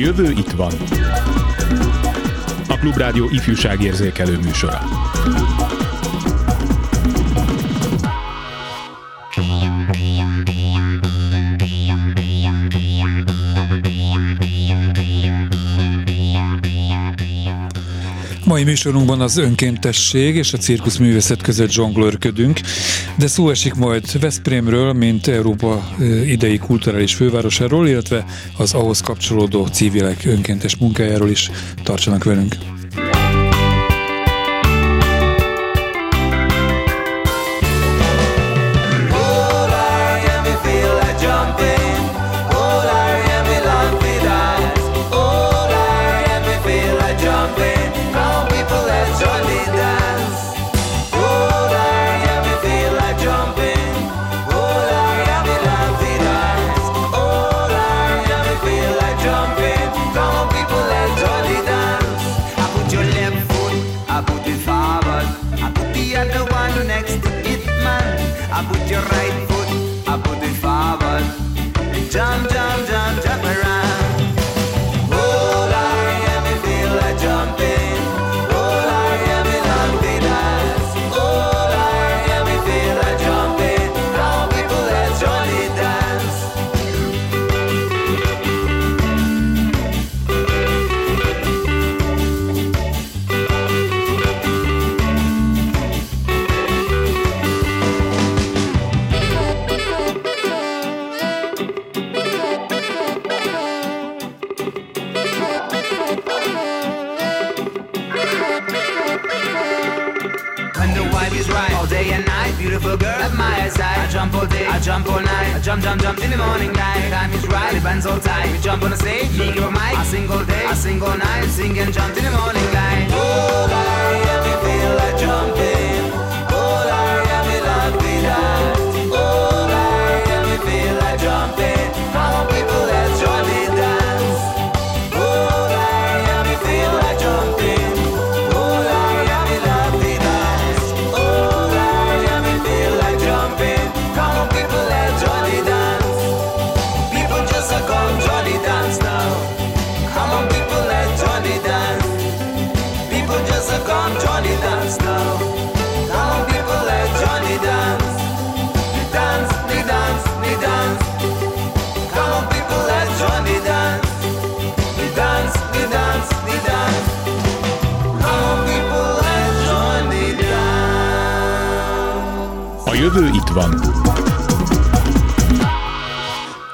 jövő itt van. A Klubrádió ifjúságérzékelő műsora. Mai műsorunkban az önkéntesség és a cirkusz művészet között zsonglőrködünk, de szó esik majd Veszprémről, mint Európa idei kulturális fővárosáról, illetve az ahhoz kapcsolódó civilek önkéntes munkájáról is. Tartsanak velünk!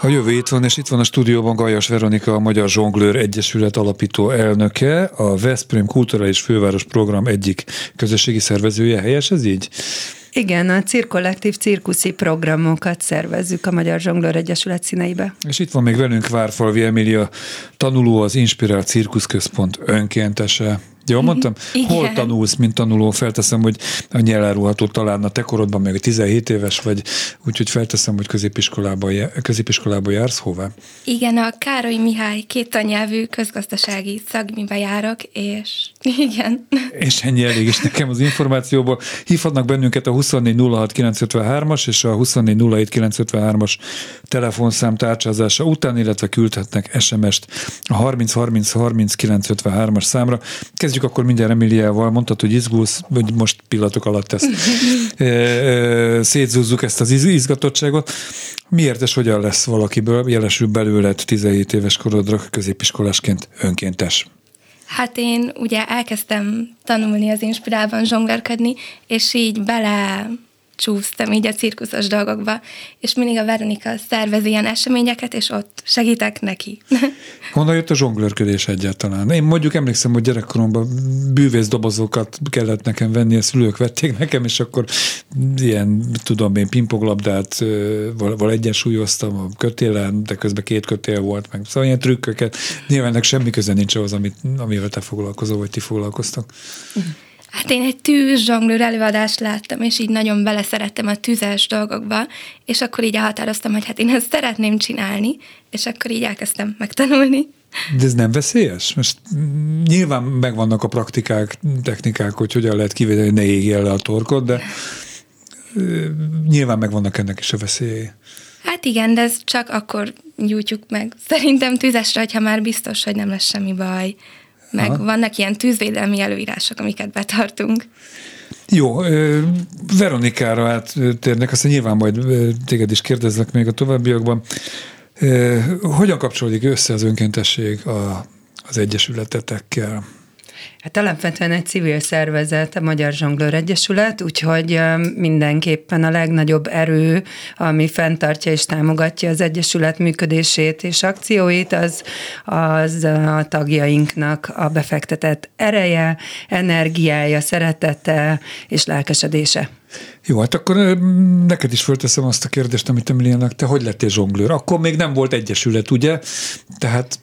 A jövő itt van, és itt van a stúdióban Gajas Veronika, a Magyar Zsonglőr Egyesület alapító elnöke, a Veszprém Kulturális Főváros Program egyik közösségi szervezője. Helyes ez így? Igen, a cirkollektív cirkuszi programokat szervezzük a Magyar Zsonglőr Egyesület színeibe. És itt van még velünk Várfalvi Emília, tanuló az Inspirált Cirkuszközpont önkéntese. Jól mondtam? Igen. Hol tanulsz, mint tanuló? Felteszem, hogy a elárulható talán a te korodban meg 17 éves vagy, úgyhogy felteszem, hogy középiskolába, középiskolába jársz. Hová? Igen, a Károly Mihály két anyelvű közgazdasági szagmibe járok, és igen. És ennyi elég is nekem az információból. Hívhatnak bennünket a 2406953-as és a 2407953-as telefonszám tárcsázása után, illetve küldhetnek SMS-t a 30303953-as számra. Kezdjük Kezdjük akkor mindjárt Emiliával. Mondtad, hogy izgulsz, hogy most pillanatok alatt ezt szétzúzzuk ezt az izgatottságot. Miért és hogyan lesz valakiből, jelesül belőled 17 éves korodra középiskolásként önkéntes? Hát én ugye elkezdtem tanulni az inspirálban zsonglerkedni, és így bele csúsztam így a cirkuszos dolgokba, és mindig a Veronika szervezi ilyen eseményeket, és ott segítek neki. Honnan jött a zsonglőrködés egyáltalán? Én mondjuk emlékszem, hogy gyerekkoromban bűvész dobozokat kellett nekem venni, a szülők vették nekem, és akkor ilyen, tudom én, pingponglabdát val egyensúlyoztam a kötélen, de közben két kötél volt, meg szóval ilyen trükköket. Nyilván ennek semmi köze nincs ahhoz, amit, amivel te foglalkozol, vagy ti foglalkoztak. Hát én egy tűz zsonglőr előadást láttam, és így nagyon beleszerettem a tüzes dolgokba, és akkor így elhatároztam, hogy hát én ezt szeretném csinálni, és akkor így elkezdtem megtanulni. De ez nem veszélyes? Most nyilván megvannak a praktikák, technikák, hogy hogyan lehet kivédeni, hogy ne égjen le a torkod, de nyilván megvannak ennek is a veszélyei. Hát igen, de ez csak akkor gyújtjuk meg. Szerintem tüzesre, hogyha már biztos, hogy nem lesz semmi baj. Meg Aha. vannak ilyen tűzvédelmi előírások, amiket betartunk. Jó, Veronikára áttérnek, aztán nyilván majd téged is kérdezlek még a továbbiakban. Hogyan kapcsolódik össze az önkéntesség a, az egyesületetekkel? Hát alapvetően egy civil szervezet, a Magyar Zsonglőr Egyesület, úgyhogy mindenképpen a legnagyobb erő, ami fenntartja és támogatja az Egyesület működését és akcióit, az, az a tagjainknak a befektetett ereje, energiája, szeretete és lelkesedése. Jó, hát akkor neked is fölteszem azt a kérdést, amit Emiliának, te hogy lettél zsonglőr? Akkor még nem volt egyesület, ugye? Tehát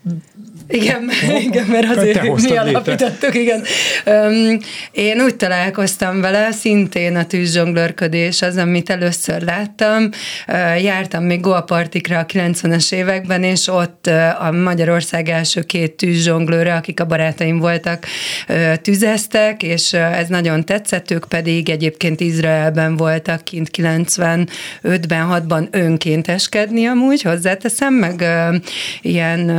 igen, igen mert azért mi alapítottuk, igen. Um, én úgy találkoztam vele, szintén a tűzzsonglőrködés az, amit először láttam. Uh, jártam még golpartikra a 90-es években, és ott uh, a Magyarország első két tűzzsonglőre, akik a barátaim voltak, uh, tüzeztek, és ez nagyon tetszett, ők pedig egyébként Izraelben voltak kint 95-ben, 6-ban önkénteskedni amúgy, hozzáteszem, meg ilyen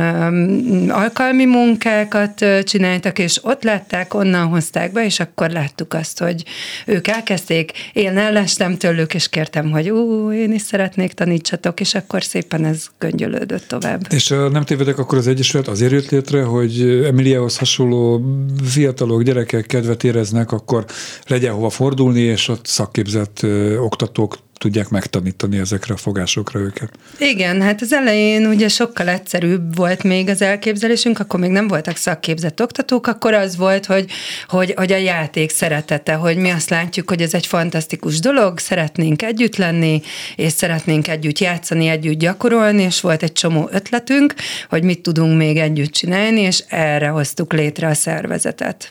alkalmi munkákat csináltak, és ott látták, onnan hozták be, és akkor láttuk azt, hogy ők elkezdték, én ellestem tőlük, és kértem, hogy ú, én is szeretnék tanítsatok, és akkor szépen ez göngyölődött tovább. És nem tévedek, akkor az Egyesület azért jött létre, hogy Emiliához hasonló fiatalok, gyerekek kedvet éreznek, akkor legyen hova fordulni, és ott szakképzett oktatók tudják megtanítani ezekre a fogásokra őket. Igen, hát az elején ugye sokkal egyszerűbb volt még az elképzelésünk, akkor még nem voltak szakképzett oktatók, akkor az volt, hogy, hogy, hogy a játék szeretete, hogy mi azt látjuk, hogy ez egy fantasztikus dolog, szeretnénk együtt lenni, és szeretnénk együtt játszani, együtt gyakorolni, és volt egy csomó ötletünk, hogy mit tudunk még együtt csinálni, és erre hoztuk létre a szervezetet.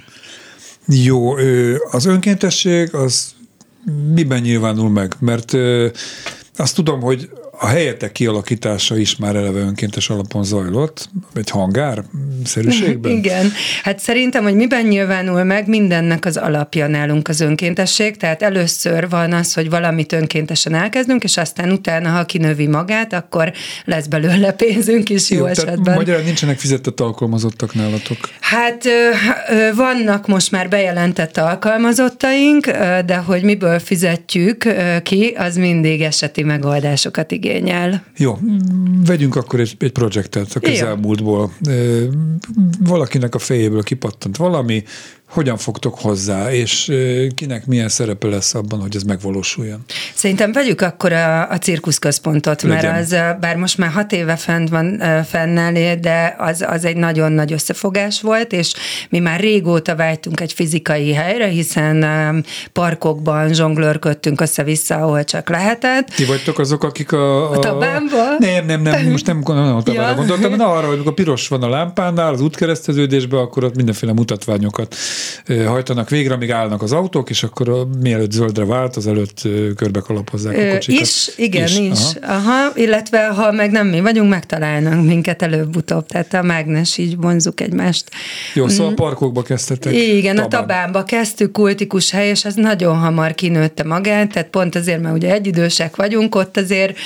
Jó, az önkéntesség az miben nyilvánul meg? Mert azt tudom, hogy a helyetek kialakítása is már eleve önkéntes alapon zajlott, egy hangár szerűségben? Igen. Hát szerintem, hogy miben nyilvánul meg, mindennek az alapja nálunk az önkéntesség, tehát először van az, hogy valamit önkéntesen elkezdünk, és aztán utána, ha kinövi magát, akkor lesz belőle pénzünk is jó, jó esetben. Magyarán nincsenek fizetett alkalmazottak nálatok? Hát vannak most már bejelentett alkalmazottaink, de hogy miből fizetjük ki, az mindig eseti megoldásokat igényel igényel. Jó, vegyünk akkor egy, egy projektet a közelmúltból. Valakinek a fejéből kipattant valami, hogyan fogtok hozzá, és kinek milyen szerepe lesz abban, hogy ez megvalósuljon? Szerintem vegyük akkor a, a cirkuszközpontot, Legyen. mert az, bár most már hat éve fent van fennáll, de az, az egy nagyon nagy összefogás volt, és mi már régóta vágytunk egy fizikai helyre, hiszen parkokban zsonglőrködtünk össze-vissza, ahol csak lehetett. Ti vagytok azok, akik a... A, a tabánba? Nem, nem, nem, most nem, nem a tabánra ja. gondoltam, hanem arra, hogy a piros van a lámpánál, az útkereszteződésben, akkor ott mindenféle mutatványokat hajtanak végre, amíg állnak az autók, és akkor mielőtt zöldre vált, az előtt körbe kalapozzák a kocsikat. Is, igen, is. is. Aha. Aha. illetve ha meg nem mi vagyunk, megtalálnak minket előbb-utóbb, tehát a mágnes így vonzuk egymást. Jó, szóval a mm. parkokba kezdtetek. Igen, Tabán. a Tabánba kezdtük, kultikus hely, és ez nagyon hamar kinőtte magát, tehát pont azért, mert ugye egyidősek vagyunk, ott azért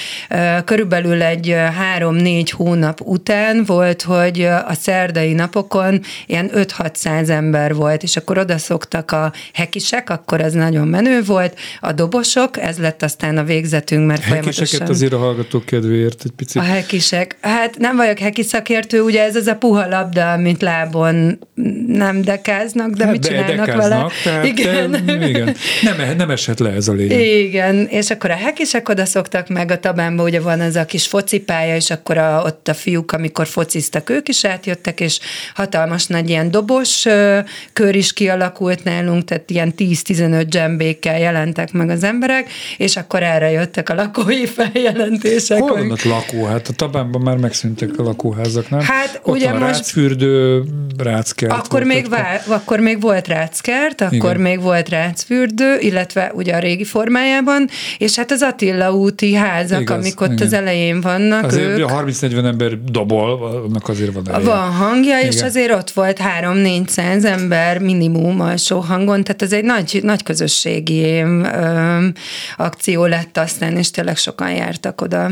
körülbelül egy három-négy hónap után volt, hogy a szerdai napokon ilyen 5-600 ember volt, és akkor oda szoktak a hekisek, akkor az nagyon menő volt, a dobosok, ez lett aztán a végzetünk, mert Hekiseket folyamatosan... azért a hallgatók kedvéért egy picit. A hekisek. Hát nem vagyok heki szakértő, ugye ez az a puha labda, amit lábon nem dekáznak, de hát mit csinálnak de vele? Tehát, igen. De, igen. Nem, nem esett le ez a lényeg. Igen, és akkor a hekisek oda szoktak meg, a tabánban ugye van ez a kis focipálya, és akkor a, ott a fiúk, amikor fociztak, ők is átjöttek, és hatalmas nagy ilyen dobos kör is kialakult nálunk, tehát ilyen 10-15 dzsembékkel jelentek meg az emberek, és akkor erre jöttek a lakói feljelentések. Hol vannak lakó? Hát a Tabánban már megszűntek a lakóházak, nem? Hát Ott ugye van most... rácfürdő, ráckert. Akkor még, vá- akkor még volt ráckert, akkor Igen. még volt rácfürdő, illetve ugye a régi formájában, és hát az Attila úti házak, Igaz, amik ott Igen. az elején vannak. Azért ők... 30-40 ember dobol, annak azért van elég. Van hangja, Igen. és azért ott volt 3-400 ember ember minimum alsó hangon, tehát ez egy nagy, nagy közösségi ö, akció lett aztán, és tényleg sokan jártak oda.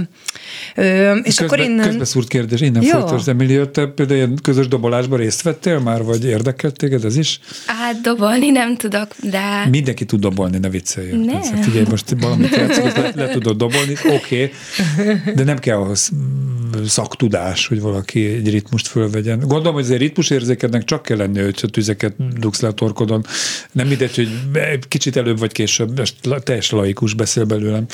Ö, és közbe, akkor innen... Közbeszúrt kérdés, innen folytos, Emilia, te például ilyen közös dobolásban részt vettél már, vagy érdekelt téged ez is? Hát dobolni nem tudok, de... Mindenki tud dobolni, ne vicceljünk. Nem. Hát figyelj, most valamit játszol, le, le tudod dobolni, oké, okay, de nem kell ahhoz szaktudás, hogy valaki egy ritmust fölvegyen. Gondolom, hogy azért ritmusérzékednek csak kell lenni, hogy a tüzeket dugsz le a torkodon. Nem mindegy, hogy kicsit előbb vagy később, teljes laikus beszél belőlem.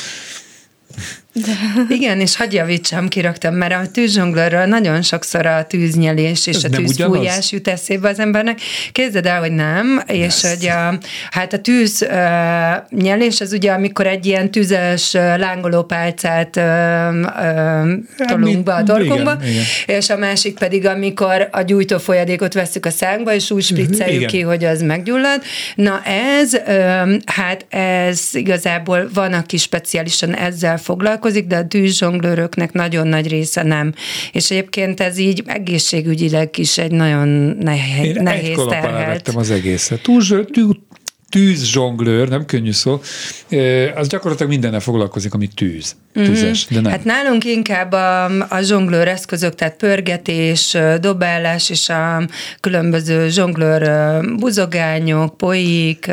Igen, és hagyj javítsam, kiraktam, mert a tűzsonglőről nagyon sokszor a tűznyelés és Ez a tűzfújás jut eszébe az embernek. Képzeld el, hogy nem, és Ezt. hogy a, hát a tűz nyelés az ugye, amikor egy ilyen tüzes lángoló pálcát uh, tolunk be a torkunkba, és a másik pedig, amikor a gyújtó folyadékot veszük a szánkba, és úgy spricceljük ki, hogy az meggyullad. Na ez, hát ez igazából van, aki speciálisan ezzel foglalkozik, foglalkozik, de a tűzzsonglőröknek nagyon nagy része nem. És egyébként ez így egészségügyileg is egy nagyon nehéz, Én nehéz terhelt. az egészet. Túl, túl, tűzzsonglőr, nem könnyű szó, az gyakorlatilag mindennel foglalkozik, ami tűz, mhm. tüzes, de nem. Hát nálunk inkább a, a zsonglőr eszközök, tehát pörgetés, dobálás és a különböző zsonglőr buzogányok, poik,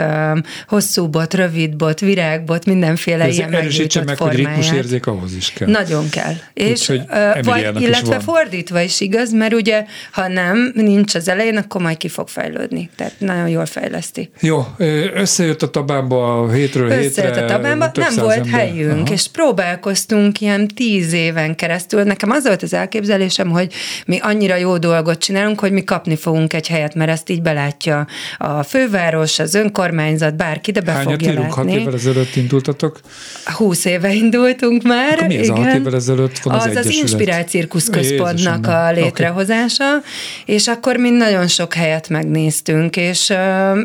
hosszú bot, rövid bot, virágbot, mindenféle Ez ilyen erősítsen meg, formáját. hogy ritmus érzék ahhoz is kell. Nagyon kell. És, Úgy, vagy, illetve is fordítva is igaz, mert ugye, ha nem, nincs az elején, akkor majd ki fog fejlődni. Tehát nagyon jól fejleszti. Jó, összejött a tabámba a hétről összejött hétre. Összejött a tabámba, nem volt ember. helyünk, Aha. és próbálkoztunk ilyen tíz éven keresztül. Nekem az volt az elképzelésem, hogy mi annyira jó dolgot csinálunk, hogy mi kapni fogunk egy helyet, mert ezt így belátja a főváros, az önkormányzat, bárki, de be Hányat fogja írunk, látni. hat évvel ezelőtt indultatok? Húsz éve indultunk már. Akkor mi ez igen. a hat évvel ezelőtt van az Az az Inspirált Cirkusz Központnak a létrehozása, okay. és akkor mi nagyon sok helyet megnéztünk, és,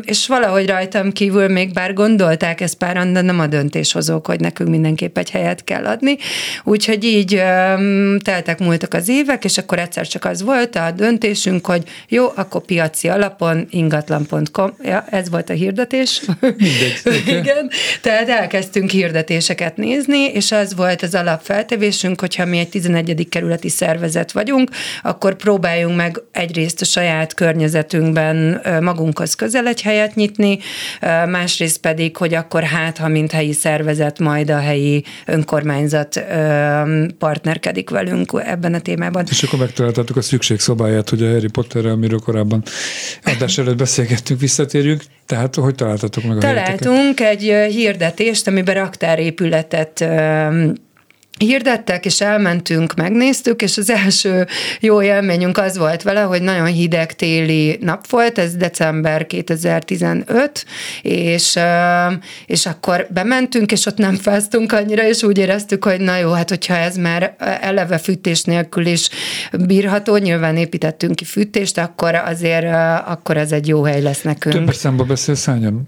és valahogy rajtam kívül még bár gondolták ezt páran, de nem a döntéshozók, hogy nekünk mindenképp egy helyet kell adni. Úgyhogy így um, teltek múltak az évek, és akkor egyszer csak az volt a döntésünk, hogy jó, akkor piaci alapon ingatlan.com, ja, ez volt a hirdetés. Mindegy. Igen, tehát elkezdtünk hirdetéseket nézni, és az volt az alapfeltevésünk, hogyha mi egy 11. kerületi szervezet vagyunk, akkor próbáljunk meg egyrészt a saját környezetünkben magunkhoz közel egy helyet nyitni, másrészt pedig, hogy akkor hát, ha mint helyi szervezet, majd a helyi önkormányzat partnerkedik velünk ebben a témában. És akkor megtaláltátok a szükségszobáját, hogy a Harry Potterrel, amiről korábban adás előtt beszélgettünk, visszatérjünk. Tehát hogy találtatok meg a Találtunk helyeteket? egy hirdetést, amiben raktárépületet hirdettek, és elmentünk, megnéztük, és az első jó élményünk az volt vele, hogy nagyon hideg téli nap volt, ez december 2015, és, és akkor bementünk, és ott nem fáztunk annyira, és úgy éreztük, hogy na jó, hát hogyha ez már eleve fűtés nélkül is bírható, nyilván építettünk ki fűtést, akkor azért akkor ez egy jó hely lesz nekünk. Több számba beszélsz, hányan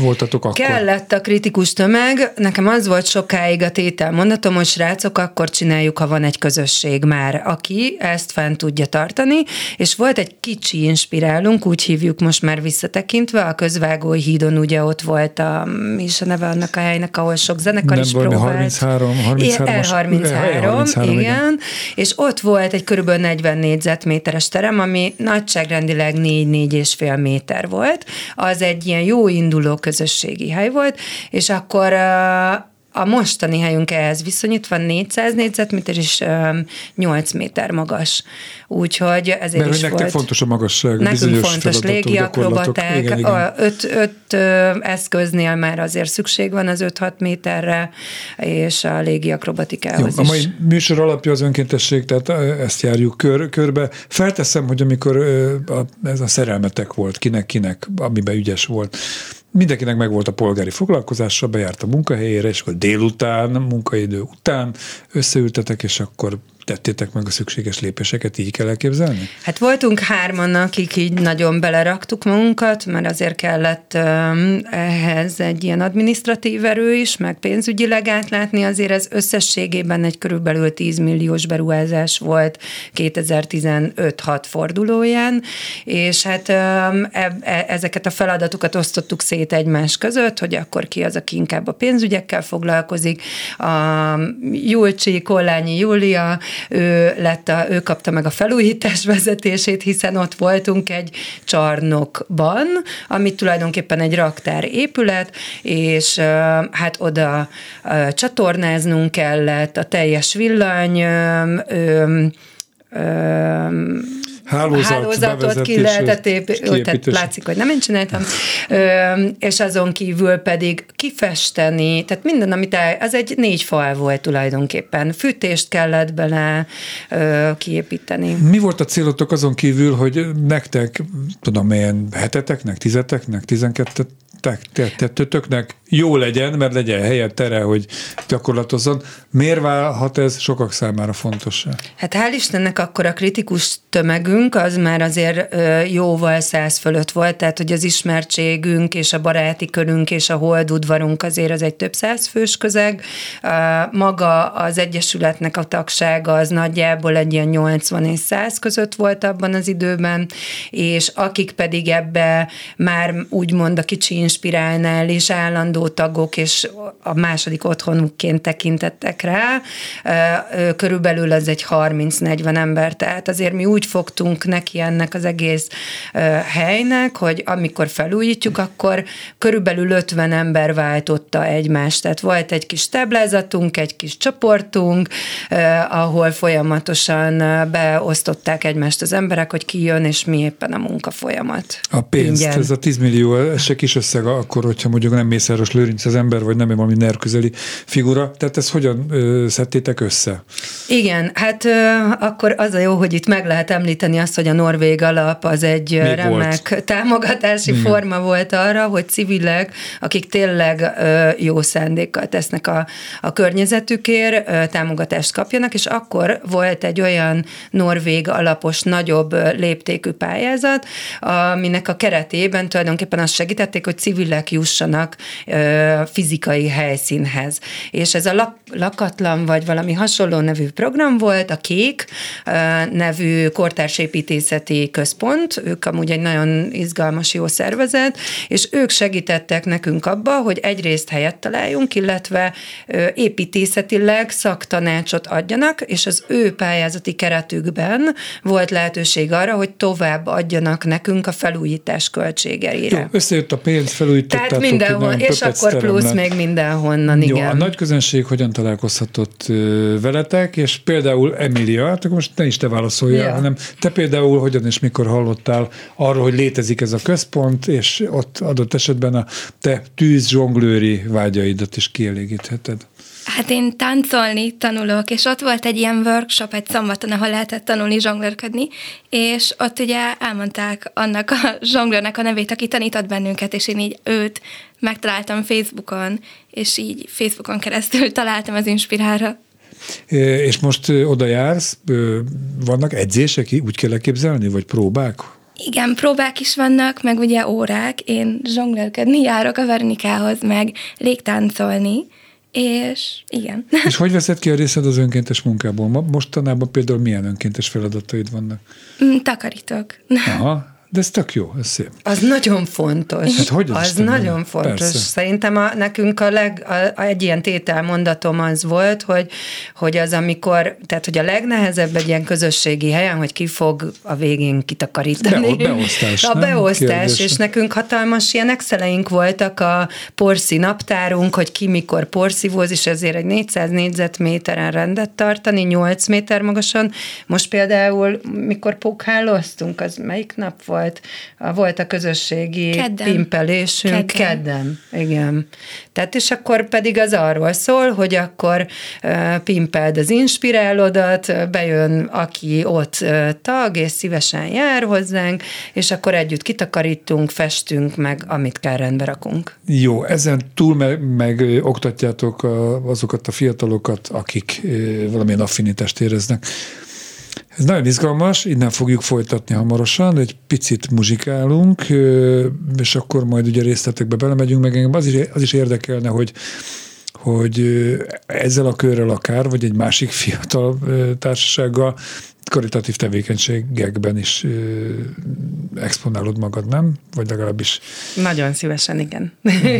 voltatok akkor? Kellett a kritikus tömeg, nekem az volt sokáig a tétel mondatom, hogy srácok, akkor csináljuk, ha van egy közösség már, aki ezt fent tudja tartani, és volt egy kicsi inspirálunk, úgy hívjuk most már visszatekintve, a közvágói hídon ugye ott volt a, mi is a neve annak a helynek, ahol sok zenekar Nem is próbált. 33, 33, R33, igen, igen, és ott volt egy körülbelül 40 négyzetméteres terem, ami nagyságrendileg 4-4 és fél méter volt. Az egy ilyen jó induló közösségi hely volt, és akkor a mostani helyünk ehhez viszonyítva 400 négyzetméter és 8 méter magas. Úgyhogy ezért Mert is nektek volt. fontos a magasság, Nekünk fontos légiakrobaták, öt, öt eszköznél már azért szükség van az 5-6 méterre, és a légiakrobatikához Jó, is. A mai műsor alapja az önkéntesség, tehát ezt járjuk kör, körbe. Felteszem, hogy amikor ez a szerelmetek volt, kinek-kinek, amiben ügyes volt, mindenkinek megvolt a polgári foglalkozása, bejárt a munkahelyére, és akkor délután, munkaidő után összeültetek, és akkor tettétek meg a szükséges lépéseket, így kell elképzelni? Hát voltunk hárman, akik így nagyon beleraktuk magunkat, mert azért kellett ehhez egy ilyen administratív erő is, meg pénzügyileg átlátni, azért ez összességében egy körülbelül 10 milliós beruházás volt 2015-6 fordulóján, és hát e, e, ezeket a feladatokat osztottuk szét egymás között, hogy akkor ki az, aki inkább a pénzügyekkel foglalkozik. A Julcsi, Kollányi Júlia, ő, lett a, ő kapta meg a felújítás vezetését, hiszen ott voltunk egy csarnokban, ami tulajdonképpen egy raktár épület, és hát oda csatornáznunk kellett, a teljes villany, hálózat, hálózatot ki lehetett építeni, tehát látszik, hogy nem én csináltam, és azon kívül pedig kifesteni, tehát minden, amit el, az egy négy fal volt tulajdonképpen. Fűtést kellett bele kiépíteni. Mi volt a célotok azon kívül, hogy nektek, tudom, milyen heteteknek, tizeteknek, tizenkettet tettötöknek jó legyen, mert legyen helye, tere, hogy gyakorlatozzon. Miért válhat ez sokak számára fontos? Hát hál' Istennek akkor a kritikus tömegünk az már azért jóval száz fölött volt, tehát hogy az ismertségünk és a baráti körünk és a holdudvarunk azért az egy több száz fős közeg. Maga az Egyesületnek a tagsága az nagyjából egy ilyen 80 és 100 között volt abban az időben, és akik pedig ebbe már úgymond a kicsi inspirálnál és állandó tagok, és a második otthonukként tekintettek rá, körülbelül ez egy 30-40 ember, tehát azért mi úgy fogtunk neki ennek az egész helynek, hogy amikor felújítjuk, akkor körülbelül 50 ember váltotta egymást, tehát volt egy kis táblázatunk, egy kis csoportunk, ahol folyamatosan beosztották egymást az emberek, hogy ki jön, és mi éppen a munka folyamat. A pénzt, Ingyen. ez a 10 millió, ez se kis összeg akkor, hogyha mondjuk nem Mészáros Lőrinc az ember, vagy nem valami nerközeli figura. Tehát ezt hogyan ö, szedtétek össze? Igen, hát ö, akkor az a jó, hogy itt meg lehet említeni azt, hogy a Norvég alap az egy Még remek volt. támogatási Igen. forma volt arra, hogy civilek, akik tényleg ö, jó szándékkal tesznek a, a környezetükért, ö, támogatást kapjanak, és akkor volt egy olyan norvég alapos, nagyobb léptékű pályázat, aminek a keretében tulajdonképpen azt segítették, hogy civilek jussanak fizikai helyszínhez. És ez a lak, lakatlan vagy valami hasonló nevű program volt, a Kék nevű kortársépítészeti központ, ők amúgy egy nagyon izgalmas jó szervezet, és ők segítettek nekünk abba, hogy egyrészt helyet találjunk, illetve építészetileg szaktanácsot adjanak, és az ő pályázati keretükben volt lehetőség arra, hogy tovább adjanak nekünk a felújítás költségeire. Jó, összejött a pénz, felújítottátok. Tehát mindenhol, és akkor plusz lett. még mindenhonnan, Jó, igen. a nagy közönség hogyan találkozhatott veletek, és például Emilia, hát akkor most ne is te válaszoljál, ja. hanem te például hogyan és mikor hallottál arról, hogy létezik ez a központ, és ott adott esetben a te tűz zsonglőri vágyaidat is kielégítheted. Hát én táncolni tanulok, és ott volt egy ilyen workshop egy szombaton, ahol lehetett tanulni zsonglőrködni, és ott ugye elmondták annak a zsonglőrnek a nevét, aki tanított bennünket, és én így őt megtaláltam Facebookon, és így Facebookon keresztül találtam az inspirálra. És most oda jársz, vannak edzések, úgy kell elképzelni, vagy próbák? Igen, próbák is vannak, meg ugye órák. Én zsonglőrködni járok a Vernikához, meg légtáncolni, és igen. És hogy veszed ki a részed az önkéntes munkából? Mostanában például milyen önkéntes feladataid vannak? Mm, takarítok. Aha, de ez tök jó, ez szép. Az nagyon fontos. Hát hogy az, nagyon nem? fontos. Persze. Szerintem a, nekünk a leg, a, a, egy ilyen tételmondatom az volt, hogy, hogy az amikor, tehát hogy a legnehezebb egy ilyen közösségi helyen, hogy ki fog a végén kitakarítani. Be, beosztás. A beosztás, és nekünk hatalmas ilyen exceleink voltak a porszi naptárunk, hogy ki mikor porszívóz, és ezért egy 400 négyzetméteren rendet tartani, 8 méter magasan. Most például, mikor pukháloztunk, az melyik nap volt? Volt, volt a közösségi kedden. pimpelésünk kedden. kedden. Igen. Tehát és akkor pedig az arról szól, hogy akkor pimpeld az inspirálódat, bejön aki ott tag, és szívesen jár hozzánk, és akkor együtt kitakarítunk, festünk, meg amit kell rendbe rakunk. Jó, ezen túl meg, meg oktatjátok azokat a fiatalokat, akik valamilyen affinitást éreznek ez nagyon izgalmas, innen fogjuk folytatni hamarosan, egy picit muzsikálunk, és akkor majd ugye részletekbe belemegyünk, meg engem az is, az is érdekelne, hogy hogy ezzel a körrel akár, vagy egy másik fiatal társasággal karitatív tevékenységekben is exponálod magad, nem? Vagy legalábbis... Nagyon szívesen, igen.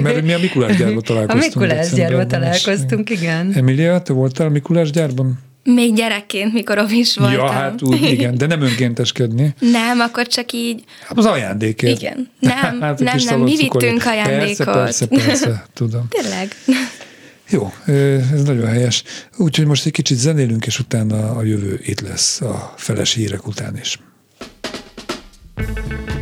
Mert mi a Mikulás gyárban találkoztunk. A Mikulás gyárban találkoztunk, igen. Emilia, te voltál a Mikulás gyárban? Még gyerekként, mikor is voltam. Ja, hát úgy, igen, de nem önkénteskedni. Nem, akkor csak így... Hát az ajándékért. Igen. Nem, hát nem, nem, mi vittünk ajándékot. Persze, persze, persze, tudom. Tényleg. Jó, ez nagyon helyes. Úgyhogy most egy kicsit zenélünk, és utána a jövő itt lesz a feles hírek után is. thank you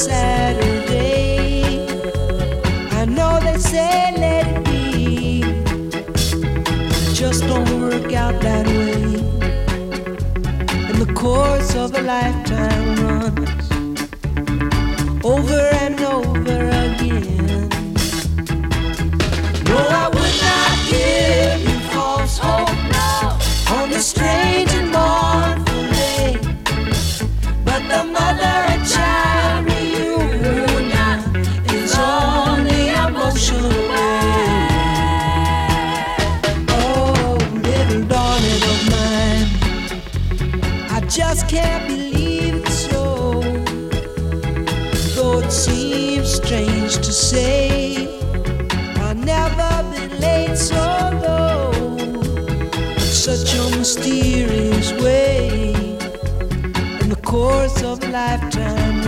Saturday. I know they say let it be, just don't work out that way. In the course of a lifetime runs over and over again. No, I would not give you false hope. just can't believe it so. Though it seems strange to say, I've never been late so low. In such a mysterious way, in the course of a lifetime.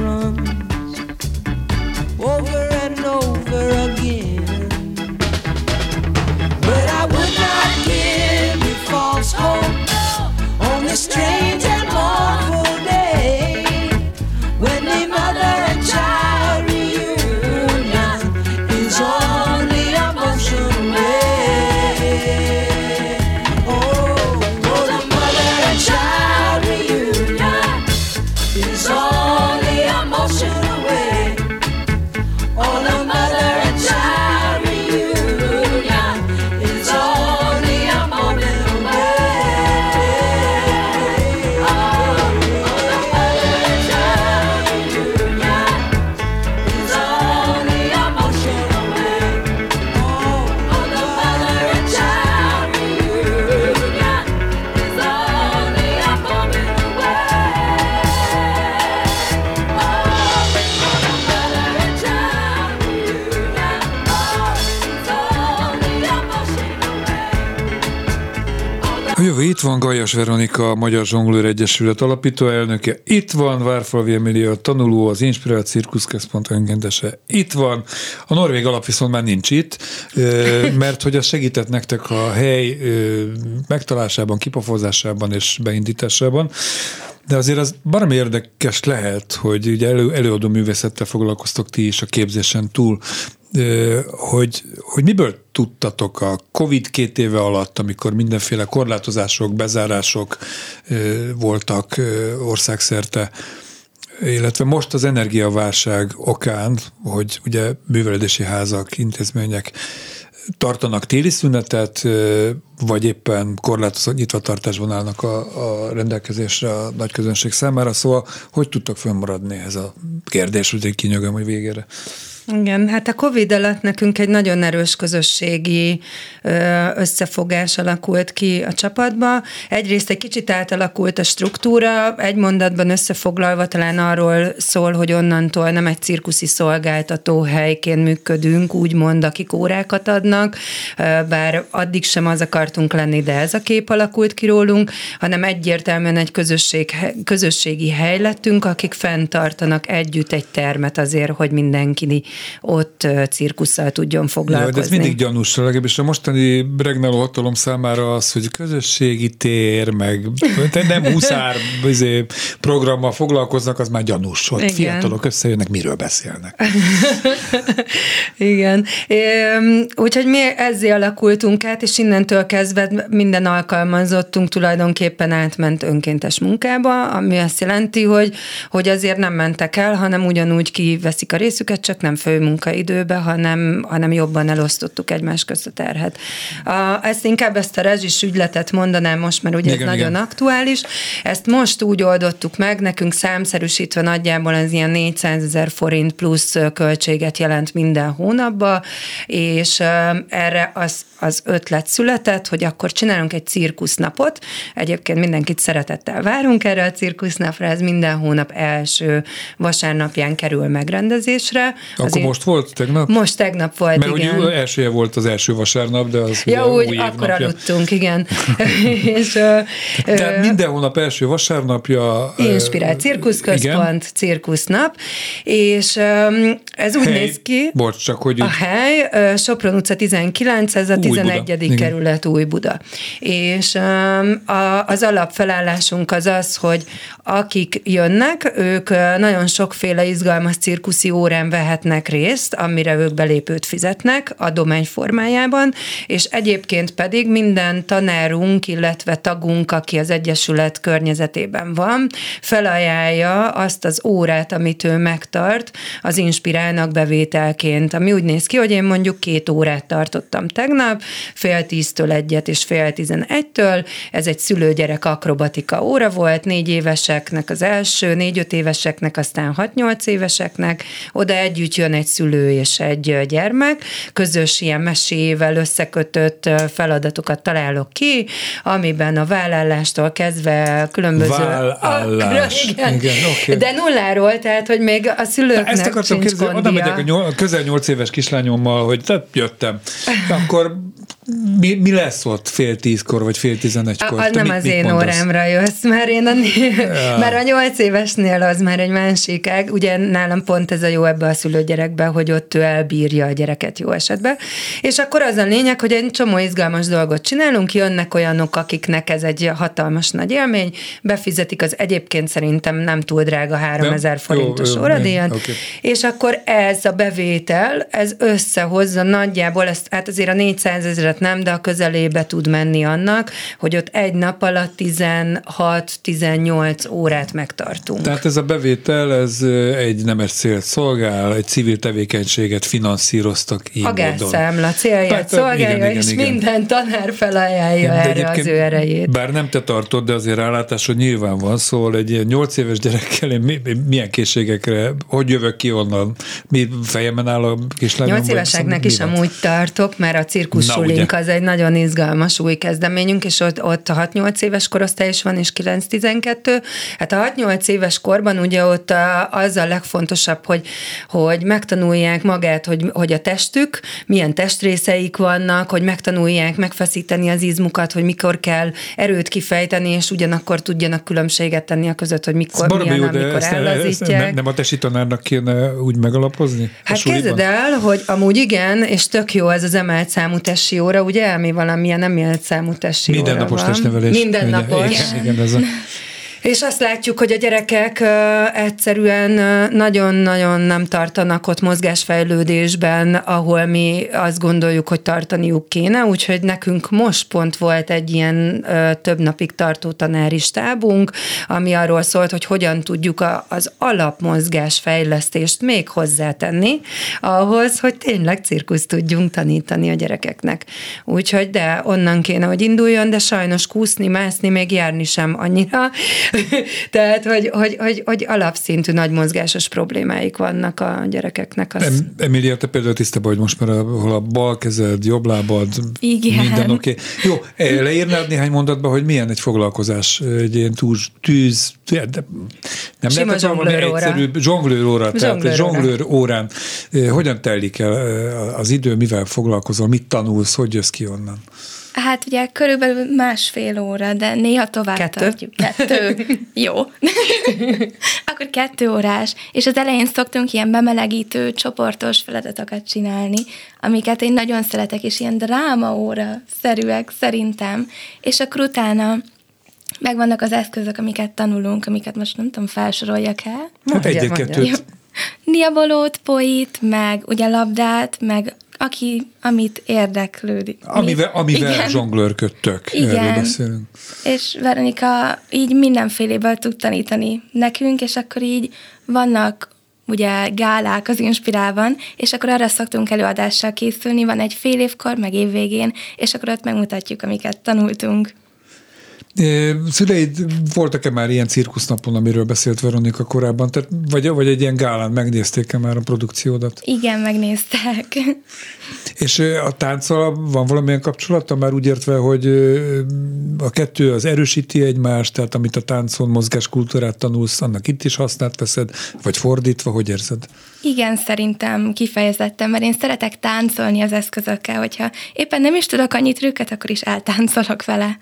Van Gajas Veronika, a Magyar Zsonglőr Egyesület alapító elnöke. Itt van Várfalvi Emilia, tanuló, az Inspirált Cirkuszközpont önkéntese. Itt van. A Norvég alap viszont már nincs itt, mert hogy az segített nektek a hely megtalálásában, kipofozásában és beindításában. De azért az baromi érdekes lehet, hogy ugye elő, előadó művészettel foglalkoztok ti is a képzésen túl hogy, hogy miből tudtatok a Covid két éve alatt, amikor mindenféle korlátozások, bezárások voltak országszerte, illetve most az energiaválság okán, hogy ugye műveledési házak, intézmények tartanak téli szünetet, vagy éppen korlátozott nyitvatartásban állnak a, a rendelkezésre a nagy közönség számára, szóval hogy tudtak fönnmaradni ez a kérdés, hogy kinyögöm, hogy végére? Igen, hát a Covid alatt nekünk egy nagyon erős közösségi összefogás alakult ki a csapatba. Egyrészt egy kicsit átalakult a struktúra, egy mondatban összefoglalva talán arról szól, hogy onnantól nem egy cirkuszi szolgáltató helyként működünk, úgymond, akik órákat adnak, bár addig sem az akartunk lenni, de ez a kép alakult ki rólunk, hanem egyértelműen egy közösség, közösségi hely lettünk, akik fenntartanak együtt egy termet azért, hogy mindenki ott cirkusszal tudjon foglalkozni. Ja, de ez mindig gyanús, legalábbis a mostani regnáló hatalom számára az, hogy közösségi tér, meg nem huszár izé, programmal foglalkoznak, az már gyanús. Ott Igen. fiatalok összejönnek, miről beszélnek. Igen. Úgyhogy mi ezzel alakultunk át, és innentől kezdve minden alkalmazottunk tulajdonképpen átment önkéntes munkába, ami azt jelenti, hogy, hogy azért nem mentek el, hanem ugyanúgy kiveszik a részüket, csak nem főmunkaidőbe, hanem, hanem jobban elosztottuk egymás közt a terhet. A, ezt inkább ezt a rezsis ügyletet mondanám most, mert ugye igen, ez igen. nagyon aktuális. Ezt most úgy oldottuk meg, nekünk számszerűsítve nagyjából az ilyen 400 ezer forint plusz költséget jelent minden hónapban, és erre az, az ötlet született, hogy akkor csinálunk egy cirkusznapot. Egyébként mindenkit szeretettel várunk erre a cirkusznapra, ez minden hónap első vasárnapján kerül megrendezésre. Akkor Azért most volt tegnap? Most tegnap volt, Mert igen. Mert elsője volt az első vasárnap, de az ja, úgy, új akkor napja. aludtunk, igen. és, Tehát ö, minden hónap első vasárnapja. Inspirált cirkuszközpont, cirkusznap, és ez úgy hely, néz ki. Bocs, csak hogy... A hely, Sopron utca 19, ez a 11. Buda. kerület Új Buda. És a, az alapfelállásunk az az, hogy akik jönnek, ők nagyon sokféle izgalmas cirkuszi órán vehetnek részt, amire ők belépőt fizetnek adomány formájában, és egyébként pedig minden tanárunk, illetve tagunk, aki az Egyesület környezetében van, felajánlja azt az órát, amit ő megtart, az inspirálnak bevételként, ami úgy néz ki, hogy én mondjuk két órát tartottam tegnap, fél tíztől egyet és fél tizenegytől, ez egy szülőgyerek akrobatika óra volt, négy éveseknek az első, négy-öt éveseknek, aztán hat-nyolc éveseknek, oda együtt jön egy szülő és egy gyermek, közös ilyen mesével összekötött feladatokat találok ki, amiben a vállallástól kezdve különböző... Vállás. Igen, igen okay. De nulláról, tehát, hogy még a szülőknek Ezt akartam kérdezni, oda megyek a nyol, közel nyolc éves kislányommal, hogy tehát jöttem. Akkor mi, mi lesz ott fél tízkor, vagy fél tizenegykor? A, nem mit, az mit én mondasz? órámra jössz, mert én a, ja. már a nyolc évesnél az már egy másik Ugye nálam pont ez a jó ebbe a szülőgyerekbe, hogy ott ő elbírja a gyereket jó esetben. És akkor az a lényeg, hogy egy csomó izgalmas dolgot csinálunk, jönnek olyanok, akiknek ez egy hatalmas nagy élmény, befizetik az egyébként szerintem nem túl drága 3000 forintos óradíjat, okay. és akkor ez a bevétel, ez összehozza nagyjából, ezt, hát azért a 400 ezeret nem, de a közelébe tud menni annak, hogy ott egy nap alatt 16-18 órát megtartunk. Tehát ez a bevétel, ez egy nemes célt szolgál, egy civil tevékenységet finanszíroztak így A gázszámla célját Tehát, szolgálja, igen, és igen. minden tanár felajánlja igen, erre az ő erejét. Bár nem te tartod, de azért hogy nyilván van, szóval egy ilyen 8 éves gyerekkel én milyen készségekre, hogy jövök ki onnan, mi fejemen áll a kislányom? 8 éveseknek is amúgy tartok, mert a cirkusulink az egy nagyon izgalmas új kezdeményünk, és ott, ott a 6-8 éves korosztály is van, és 9-12. Hát a 6-8 éves korban ugye ott a, az a legfontosabb, hogy, hogy megtanulják magát, hogy, hogy a testük, milyen testrészeik vannak, hogy megtanulják megfeszíteni az izmukat, hogy mikor kell erőt kifejteni, és ugyanakkor tudjanak különbséget tenni a között, hogy mikor, milyen, jó, amikor ellazítják. Nem, nem a tesi tanárnak kéne úgy megalapozni? Hát kezded el, hogy amúgy igen, és tök jó ez az emelt számú tesi óra, ugye, ami valamilyen nem emelt számú tesi Mindennapos óra testnevelés. Mindennapos. Igen, igen, ez a... És azt látjuk, hogy a gyerekek egyszerűen nagyon-nagyon nem tartanak ott mozgásfejlődésben, ahol mi azt gondoljuk, hogy tartaniuk kéne, úgyhogy nekünk most pont volt egy ilyen több napig tartó tanári stábunk, ami arról szólt, hogy hogyan tudjuk az alapmozgásfejlesztést még hozzátenni ahhoz, hogy tényleg cirkuszt tudjunk tanítani a gyerekeknek. Úgyhogy de onnan kéne, hogy induljon, de sajnos kúszni, mászni, még járni sem annyira Tehát, hogy, hogy, hogy, hogy alapszintű nagy mozgásos problémáik vannak a gyerekeknek. Az... Em, Emilia, te például tisztában vagy most, mert ahol a bal kezed, jobb lábad, Igen. minden oké. Okay. Jó, eh, leírnád néhány mondatba, hogy milyen egy foglalkozás, egy ilyen túl, tűz, nem lehet valami egyszerű zsonglőr óra, tehát zsonglőr órán eh, hogyan telik el eh, az idő, mivel foglalkozol, mit tanulsz, hogy jössz ki onnan? Hát ugye körülbelül másfél óra, de néha tovább kettő. tartjuk. Kettő. Jó. Akkor kettő órás. És az elején szoktunk ilyen bemelegítő, csoportos feladatokat csinálni, amiket én nagyon szeretek, és ilyen dráma óra szerűek szerintem. És akkor utána megvannak az eszközök, amiket tanulunk, amiket most nem tudom, felsoroljak el. Hát egy-kettőt. Diabolót, poit, meg ugye labdát, meg aki, amit érdeklődik. Amivel, amivel zsonglőrködtök, Igen. erről beszélünk. És Veronika így mindenféléből tud tanítani nekünk, és akkor így vannak ugye gálák az Inspirában, és akkor arra szoktunk előadással készülni, van egy fél évkor, meg évvégén, és akkor ott megmutatjuk, amiket tanultunk. Szüleid voltak-e már ilyen cirkusznapon, amiről beszélt Veronika korábban? Tehát, vagy, vagy egy ilyen gálán megnézték-e már a produkciódat? Igen, megnéztek. És a tánccal van valamilyen kapcsolata? Már úgy értve, hogy a kettő az erősíti egymást, tehát amit a táncon mozgáskultúrát tanulsz, annak itt is hasznát veszed, vagy fordítva, hogy érzed? Igen, szerintem kifejezetten, mert én szeretek táncolni az eszközökkel, hogyha éppen nem is tudok annyit trükket, akkor is eltáncolok vele.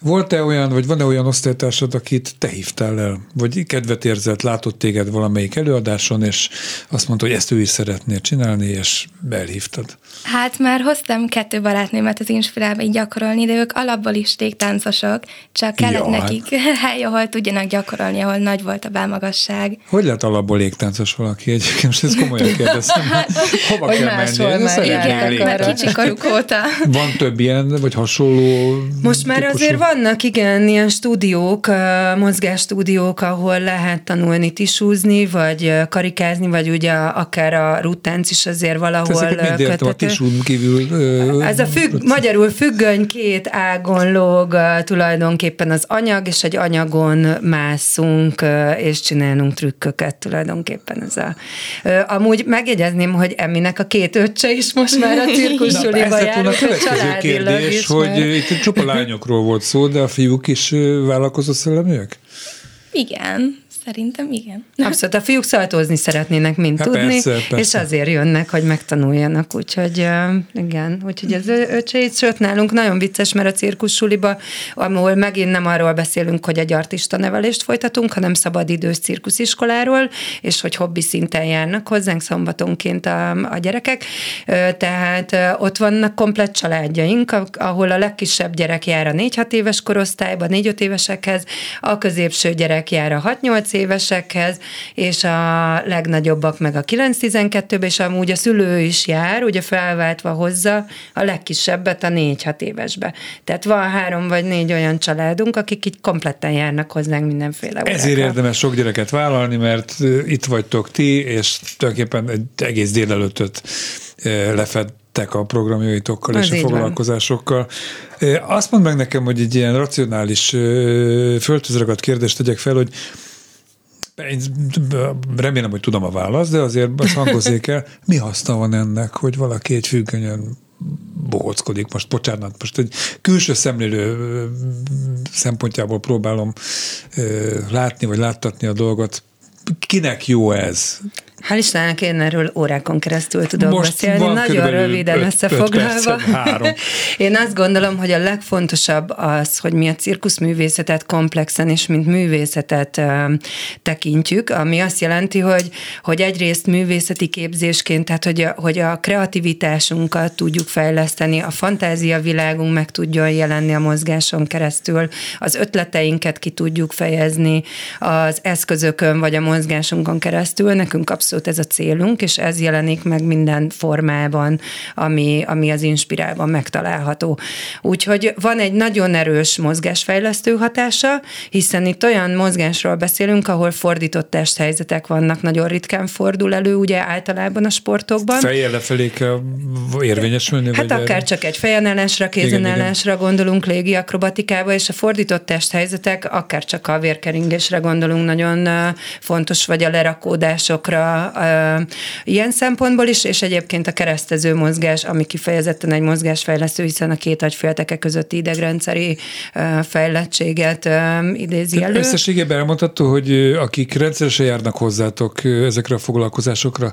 Volt-e olyan, vagy van-e olyan osztálytársad, akit te hívtál el, vagy kedvet érzett, látott téged valamelyik előadáson, és azt mondta, hogy ezt ő is szeretné csinálni, és elhívtad? Hát már hoztam kettő barátnőmet az Inspirálba így gyakorolni, de ők alapból is tégtáncosok, csak kellett ja, nekik hát. hely, ahol tudjanak gyakorolni, ahol nagy volt a belmagasság. Hogy lehet alapból légtáncos valaki egyébként? Most ezt komolyan kérdezem. Hova hogy kell menni? Már igen, mert kicsi koruk óta. Van több ilyen, vagy hasonló Most már azért vannak, igen, ilyen stúdiók, mozgásstúdiók, ahol lehet tanulni tisúzni, vagy karikázni, vagy ugye akár a ruttánc is azért valahol köthető. A kívül. Ez a függ, magyarul függöny két ágon lóg tulajdonképpen az anyag, és egy anyagon mászunk, és csinálunk trükköket tulajdonképpen ez a... Amúgy megjegyezném, hogy Eminek a két öccse is most már a cirkusuliba jár, a következő kérdés, hogy itt csupa lányokról volt szó, de a fiúk is vállalkozó szelleműek? Igen, Szerintem igen. Abszolút, a fiúk szaltózni szeretnének mind hát tudni, persze, persze. és azért jönnek, hogy megtanuljanak, úgyhogy uh, igen, úgyhogy az öcseit, sőt nálunk nagyon vicces, mert a cirkussuliba, ahol megint nem arról beszélünk, hogy egy artista nevelést folytatunk, hanem szabadidős cirkusziskoláról, és hogy hobbi szinten járnak hozzánk szombatonként a, a gyerekek, tehát ott vannak komplet családjaink, ahol a legkisebb gyerek jár a 4-6 éves korosztályba, 4-5 évesekhez, a középső gyerek jár a 6-8 évesekhez, és a legnagyobbak meg a 9-12-be, és amúgy a szülő is jár, ugye felváltva hozza a legkisebbet a 4-6 évesbe. Tehát van három vagy négy olyan családunk, akik így kompletten járnak hozzánk mindenféle órákra. Ezért érdemes sok gyereket vállalni, mert itt vagytok ti, és tulajdonképpen egy egész délelőttöt lefed a programjaitokkal Az és a foglalkozásokkal. Van. Azt mondd meg nekem, hogy egy ilyen racionális, földtözragadt kérdést tegyek fel, hogy én remélem, hogy tudom a választ, de azért azt hangozzék el, mi haszna van ennek, hogy valaki egy függönyön bohockodik. Most bocsánat, most egy külső szemlélő szempontjából próbálom látni, vagy láttatni a dolgot. Kinek jó ez? Hál' Istennek én erről órákon keresztül tudok Most beszélni, nagyon röviden öt, összefoglalva. Öt. Én azt gondolom, hogy a legfontosabb az, hogy mi a cirkuszművészetet komplexen és mint művészetet tekintjük, ami azt jelenti, hogy, hogy egyrészt művészeti képzésként, tehát hogy a, hogy a kreativitásunkat tudjuk fejleszteni, a fantázia világunk meg tudjon jelenni a mozgáson keresztül, az ötleteinket ki tudjuk fejezni az eszközökön vagy a mozgásunkon keresztül, nekünk abszolút abszolút ez a célunk, és ez jelenik meg minden formában, ami, ami az inspirálban megtalálható. Úgyhogy van egy nagyon erős mozgásfejlesztő hatása, hiszen itt olyan mozgásról beszélünk, ahol fordított testhelyzetek vannak, nagyon ritkán fordul elő, ugye általában a sportokban. Fejjel lefelé kell érvényesülni? Hát akár erre? csak egy fejenállásra, kézenállásra gondolunk légi akrobatikába, és a fordított testhelyzetek, akár csak a vérkeringésre gondolunk, nagyon fontos, vagy a lerakódásokra ilyen szempontból is, és egyébként a keresztező mozgás, ami kifejezetten egy mozgásfejlesztő, hiszen a két agyfélteke közötti idegrendszeri fejlettséget idézi elő. Összességében elmondható, hogy akik rendszeresen járnak hozzátok ezekre a foglalkozásokra,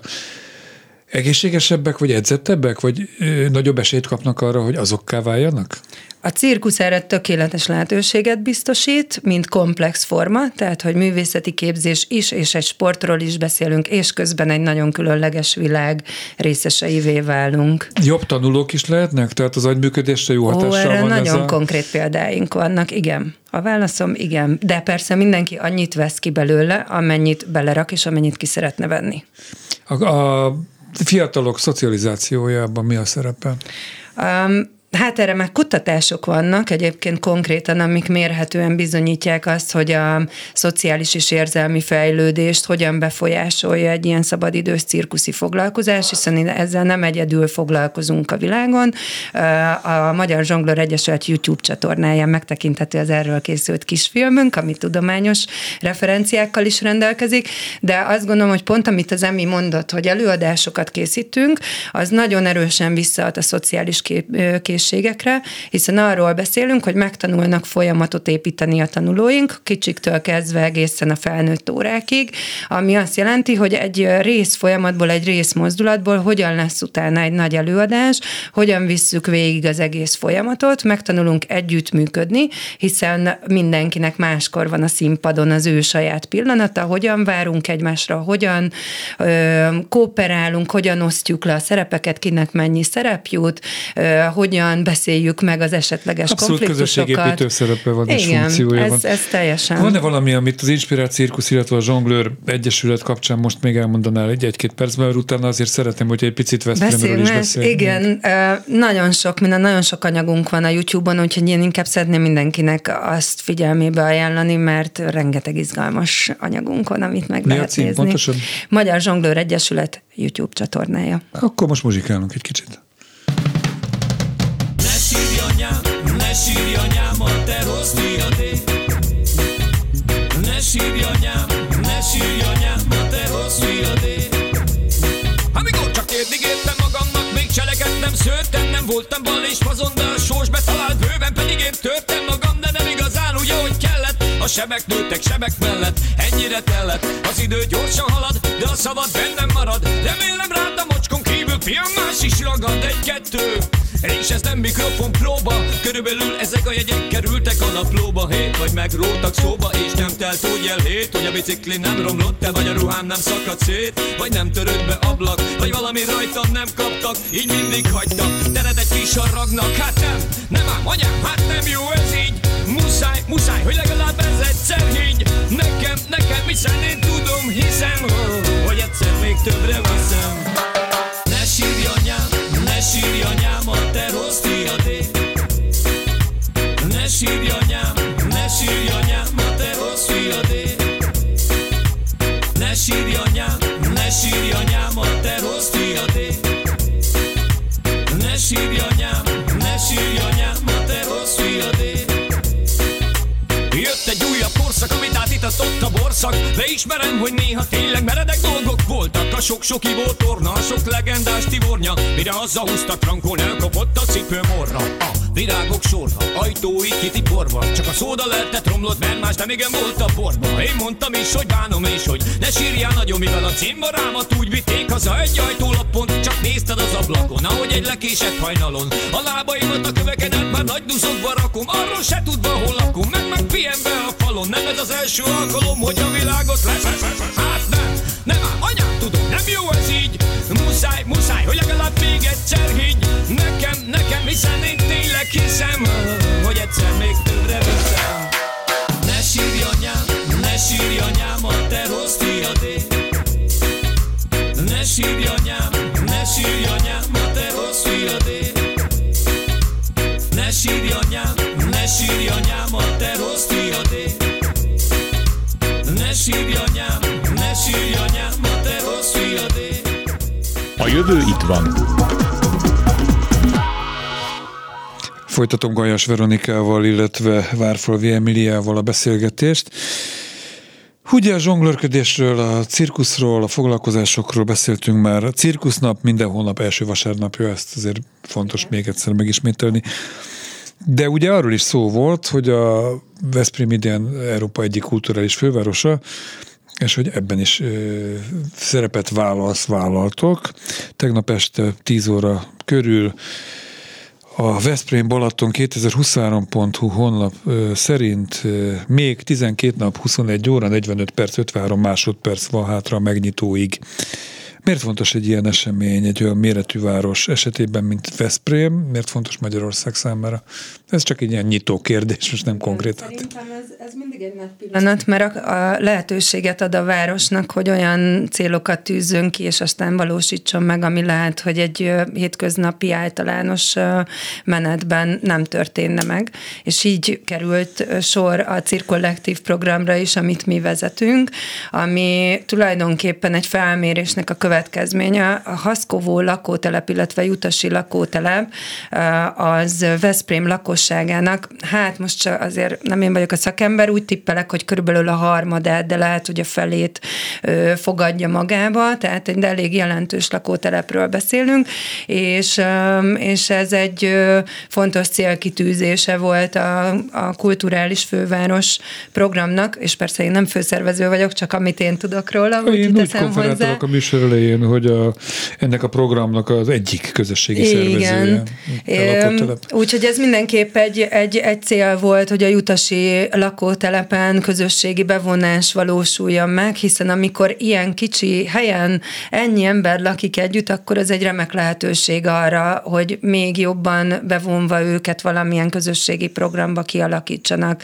egészségesebbek, vagy edzettebbek, vagy nagyobb esélyt kapnak arra, hogy azokká váljanak? A cirkusz erre tökéletes lehetőséget biztosít, mint komplex forma, tehát hogy művészeti képzés is, és egy sportról is beszélünk, és közben egy nagyon különleges világ részeseivé válunk. Jobb tanulók is lehetnek? Tehát az agyműködésre jó hatással Ó, erre van nagyon ez a... konkrét példáink vannak, igen. A válaszom igen, de persze mindenki annyit vesz ki belőle, amennyit belerak, és amennyit ki szeretne venni. A, a fiatalok szocializációjában mi a szerepe? Um, Hát erre már kutatások vannak egyébként konkrétan, amik mérhetően bizonyítják azt, hogy a szociális és érzelmi fejlődést hogyan befolyásolja egy ilyen szabadidős cirkuszi foglalkozás, hiszen ezzel nem egyedül foglalkozunk a világon. A Magyar Zsonglőr Egyesület YouTube csatornáján megtekinthető az erről készült kisfilmünk, ami tudományos referenciákkal is rendelkezik, de azt gondolom, hogy pont amit az Emi mondott, hogy előadásokat készítünk, az nagyon erősen visszaad a szociális kép, kés készségekre, hiszen arról beszélünk, hogy megtanulnak folyamatot építeni a tanulóink, kicsiktől kezdve egészen a felnőtt órákig, ami azt jelenti, hogy egy rész folyamatból, egy rész mozdulatból hogyan lesz utána egy nagy előadás, hogyan visszük végig az egész folyamatot, megtanulunk együttműködni, hiszen mindenkinek máskor van a színpadon az ő saját pillanata, hogyan várunk egymásra, hogyan ö, kooperálunk, hogyan osztjuk le a szerepeket, kinek mennyi szerep jut, ö, hogyan hogyan beszéljük meg az esetleges Abszolút konfliktusokat. közösségépítő szerepe van Igen, és funkciója ez, van. ez teljesen. Van-e valami, amit az Inspirált Cirkusz, illetve a Zsonglőr Egyesület kapcsán most még elmondanál egy, egy-két percben, mert utána azért szeretném, hogy egy picit Veszprémről is beszélünk. Igen, nagyon sok minden, nagyon sok anyagunk van a YouTube-on, úgyhogy én inkább szeretném mindenkinek azt figyelmébe ajánlani, mert rengeteg izgalmas anyagunk van, amit meg Mi lehet a cím, nézni. Pontosan? Magyar Zsonglőr Egyesület YouTube csatornája. Akkor most muzsikálunk egy kicsit. Voltam bal és fazon, de a sós betalált bőven Pedig én törtem magam, de nem igazán úgy, ahogy kellett. A sebek nőttek sebek mellett, ennyire tellett. Az idő gyorsan halad, de a szavad bennem marad. Remélem rád a mocskon kívül, fiam más is ragad egy-kettő és ez nem mikrofon próba. Körülbelül ezek a jegyek kerültek a naplóba. Hét vagy megrótak szóba És nem telt úgy el hét Hogy a bicikli nem romlott el Vagy a ruhám nem szakadt szét Vagy nem törött be ablak Vagy valami rajtam nem kaptak Így mindig hagytak. Tered egy kis haragnak Hát nem, nem ám anyám Hát nem jó ez így. Muszáj, muszáj Hogy legalább ez egyszer higgy Nekem, nekem hiszen én tudom Hiszem, hogy egyszer még többre veszem sírj anyám te rossz fiadé Ne sírj anyám, ne sírj anyám, a te rossz fiadé Ne sírj anyám, ne sírj anyám, a te rossz fiadé Ne sírj anyám, ne sírj anyám, a te rossz fiadé Jött egy újabb korszak, amit átitatott a borszak. Beismerem, hogy néha tényleg meredek dolgok voltak A sok-sok ivó torna, sok legendás tivornya Mire haza trankon elkapott a cipő morra A virágok sorra, ajtói kitiporva. Csak a szóda lehetett romlott, mert más nem igen volt a borba Én mondtam is, hogy bánom és hogy ne sírjál nagyon Mivel a cimborámat úgy vitték haza. Egy ajtólapon Csak nézted az ablakon, ahogy egy lekésett hajnalon. A lábaimat a kövekedet már nagy duzogva rakom Arról se tudva, hol lakom, meg meg be a falon Nem ez az első alkalom, hogy a világot lesz Hát nem, nem ám, anyám tudom, nem jó ez így. Muszáj, muszáj, hogy legalább még egyszer higgy. Nekem, nekem, hiszen én tényleg hiszem Hogy egyszer még többre viszem. Ne sírj anyám, ne sírj anyám, jövő itt van. Folytatom Gajas Veronikával, illetve Várfalvi Emiliával a beszélgetést. Ugye a zsonglőrködésről, a cirkuszról, a foglalkozásokról beszéltünk már. A cirkusznap minden hónap első vasárnapja, ezt azért fontos még egyszer megismételni. De ugye arról is szó volt, hogy a Veszprém idén Európa egyik kulturális fővárosa, és hogy ebben is ö, szerepet válasz, vállaltok. Tegnap este 10 óra körül a Veszprém Balaton 2023.hu honlap szerint még 12 nap, 21 óra, 45 perc, 53 másodperc van hátra a megnyitóig. Miért fontos egy ilyen esemény egy olyan méretű város esetében, mint Veszprém? Miért fontos Magyarország számára? Ez csak egy ilyen nyitó kérdés, most nem konkrétan. Szerintem ez, ez mindig egy nagy pillanat, mert a, a lehetőséget ad a városnak, hogy olyan célokat tűzzön ki, és aztán valósítson meg, ami lehet, hogy egy hétköznapi általános menetben nem történne meg. És így került sor a cirkollektív programra is, amit mi vezetünk, ami tulajdonképpen egy felmérésnek a következménye. A Haszkovó lakótelep, illetve Jutasi lakótelep az Veszprém lakosságának, hát most csak azért nem én vagyok a szakember, úgy tippelek, hogy körülbelül a harmadát, de lehet, hogy a felét fogadja magába, tehát egy elég jelentős lakótelepről beszélünk, és, és ez egy fontos célkitűzése volt a, a kulturális főváros programnak, és persze én nem főszervező vagyok, csak amit én tudok róla, én úgy hozzá. a műsor elején, hogy a, ennek a programnak az egyik közösségi szervezője. Igen. Úgyhogy ez mindenképp egy, egy, egy cél volt, hogy a jutasi lakótelepen közösségi bevonás valósuljon meg, hiszen amikor ilyen kicsi helyen ennyi ember lakik együtt, akkor ez egy remek lehetőség arra, hogy még jobban bevonva őket valamilyen közösségi programba kialakítsanak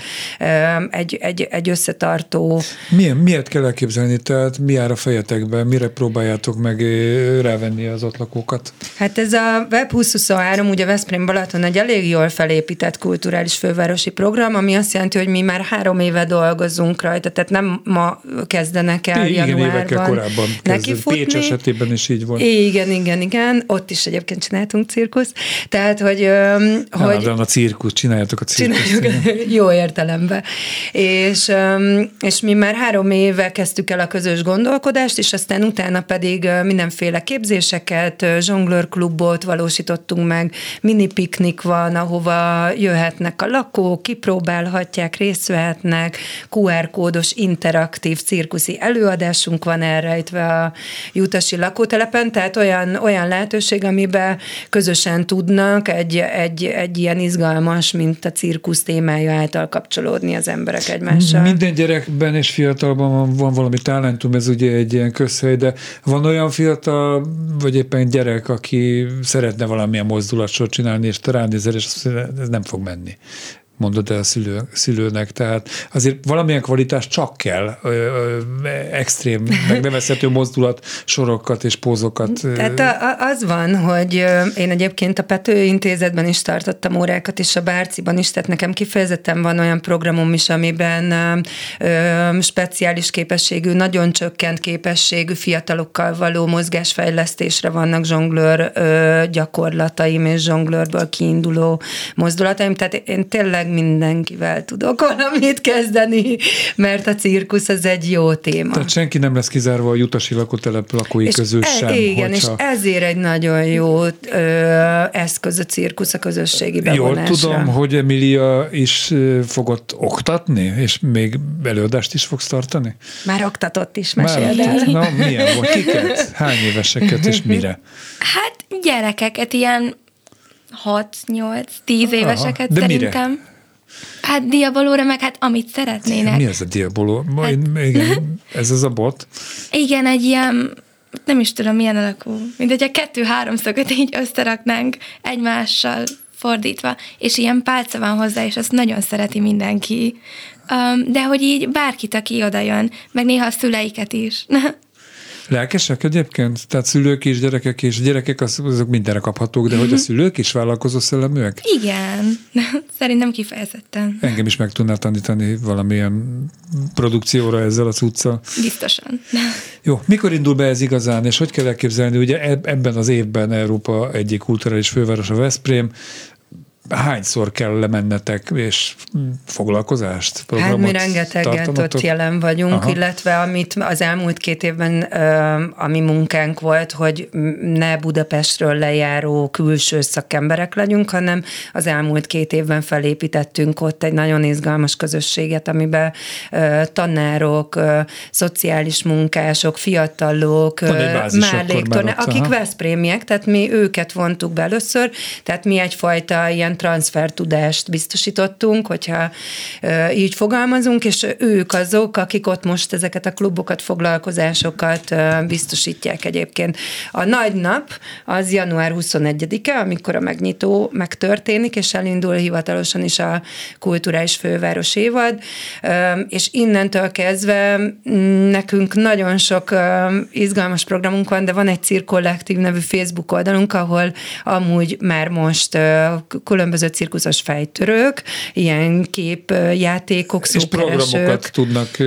egy, egy, egy összetartó. Milyen, miért kell elképzelni? Tehát mi jár a fejetekben? Mire próbálják próbáljátok meg rávenni az ott lakókat? Hát ez a Web 2023, ugye Veszprém Balaton egy elég jól felépített kulturális fővárosi program, ami azt jelenti, hogy mi már három éve dolgozunk rajta, tehát nem ma kezdenek el igen, januárban. évekkel korábban neki futni. Pécs esetében is így volt. Igen, igen, igen. Ott is egyébként csináltunk cirkusz. Tehát, hogy... Nem, hogy a cirkusz, csináljátok a cirkuszt. Csináljuk, jó értelemben. És, és mi már három éve kezdtük el a közös gondolkodást, és aztán utána pedig pedig mindenféle képzéseket, zsonglőrklubot valósítottunk meg, mini piknik van, ahova jöhetnek a lakók, kipróbálhatják, részt vehetnek, QR kódos interaktív cirkuszi előadásunk van elrejtve a Jutasi lakótelepen, tehát olyan, olyan lehetőség, amiben közösen tudnak egy, egy, egy ilyen izgalmas, mint a cirkusz témája által kapcsolódni az emberek egymással. Minden gyerekben és fiatalban van, van valami talentum, ez ugye egy ilyen közhely, de van olyan fiatal, vagy éppen gyerek, aki szeretne valamilyen mozdulatsort csinálni, és te ránézel, és azt mondja, ez nem fog menni mondod el a szülő, szülőnek. Tehát azért valamilyen kvalitás csak kell, ö, ö, extrém, megnevezhető mozdulat, sorokat és pózokat. Tehát az van, hogy én egyébként a Pető Intézetben is tartottam órákat, és a Bárciban is, tehát nekem kifejezetten van olyan programom is, amiben ö, speciális képességű, nagyon csökkent képességű fiatalokkal való mozgásfejlesztésre vannak zsonglőr ö, gyakorlataim és zsonglőrből kiinduló mozdulataim, tehát én tényleg mindenkivel tudok valamit kezdeni, mert a cirkusz az egy jó téma. Tehát senki nem lesz kizárva a jutasi lakótelep lakói és közül e, sem. Igen, hogyha... és ezért egy nagyon jó ö, eszköz a cirkusz a közösségi bevonásra. Jól tudom, hogy Emilia is fogott oktatni, és még előadást is fogsz tartani? Már oktatott is, meséld el. Na, milyen volt? Kiket? Hány éveseket, és mire? Hát gyerekeket, ilyen 6-8-10 éveseket Aha, de szerintem. Mire? Hát diabolóra, meg hát amit szeretnének. Mi ez a diaboló? Hát, igen, ez az a bot? Igen, egy ilyen, nem is tudom milyen alakú, mint hogy a kettő szögöt így összeraknánk egymással fordítva, és ilyen pálca van hozzá, és azt nagyon szereti mindenki. Um, de hogy így bárkit, aki oda jön, meg néha a szüleiket is. Lelkesek egyébként? Tehát szülők is, gyerekek is, gyerekek az, azok mindenre kaphatók, de hogy a szülők is vállalkozó szelleműek? Igen, szerintem kifejezetten. Engem is meg tudnál tanítani valamilyen produkcióra ezzel a cuccal. Biztosan. Jó, mikor indul be ez igazán, és hogy kell elképzelni, ugye ebben az évben Európa egyik kulturális fővárosa Veszprém, hányszor kell lemennetek, és foglalkozást, programot Hát mi rengeteget ott jelen vagyunk, Aha. illetve amit az elmúlt két évben ami munkánk volt, hogy ne Budapestről lejáró külső szakemberek legyünk, hanem az elmúlt két évben felépítettünk ott egy nagyon izgalmas közösséget, amiben tanárok, szociális munkások, fiatalok, melléktornák, akik Veszprémiek, tehát mi őket vontuk be először, tehát mi egyfajta ilyen transfertudást biztosítottunk, hogyha így fogalmazunk, és ők azok, akik ott most ezeket a klubokat, foglalkozásokat biztosítják egyébként. A nagy nap az január 21-e, amikor a megnyitó megtörténik, és elindul hivatalosan is a kulturális főváros évad, és innentől kezdve nekünk nagyon sok izgalmas programunk van, de van egy cirkollektív nevű Facebook oldalunk, ahol amúgy már most különböző különböző cirkuszos fejtörők, ilyen képjátékok, És programokat tudnak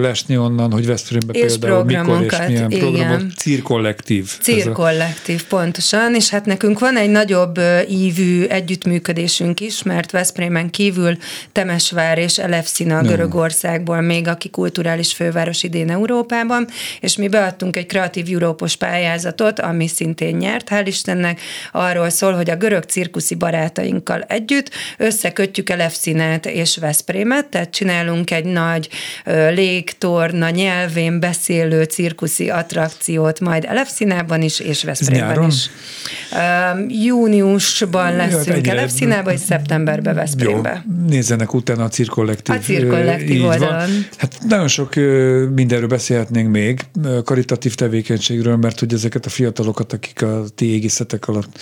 lesni onnan, hogy Veszprémbe és például mikor és milyen igen. programok. Cirkollektív. Cirkollektív, a... pontosan, és hát nekünk van egy nagyobb ívű együttműködésünk is, mert Veszprémen kívül Temesvár és Elefszina Görögországból még, aki kulturális főváros idén Európában, és mi beadtunk egy kreatív Európos pályázatot, ami szintén nyert, hál' Istennek, arról szól, hogy a görög cirkuszi barátaink barátainkkal együtt összekötjük Elefszínet és Veszprémet, tehát csinálunk egy nagy légtorna nyelvén beszélő cirkuszi attrakciót majd Elefszínában is, és Veszprémben is. Júniusban leszünk Elefszínában, és szeptemberben Veszprémbe. Jó, nézzenek utána a cirkollektív. A cirkollektív oldalon. Van. Hát nagyon sok mindenről beszélhetnénk még, karitatív tevékenységről, mert hogy ezeket a fiatalokat, akik a ti égészetek alatt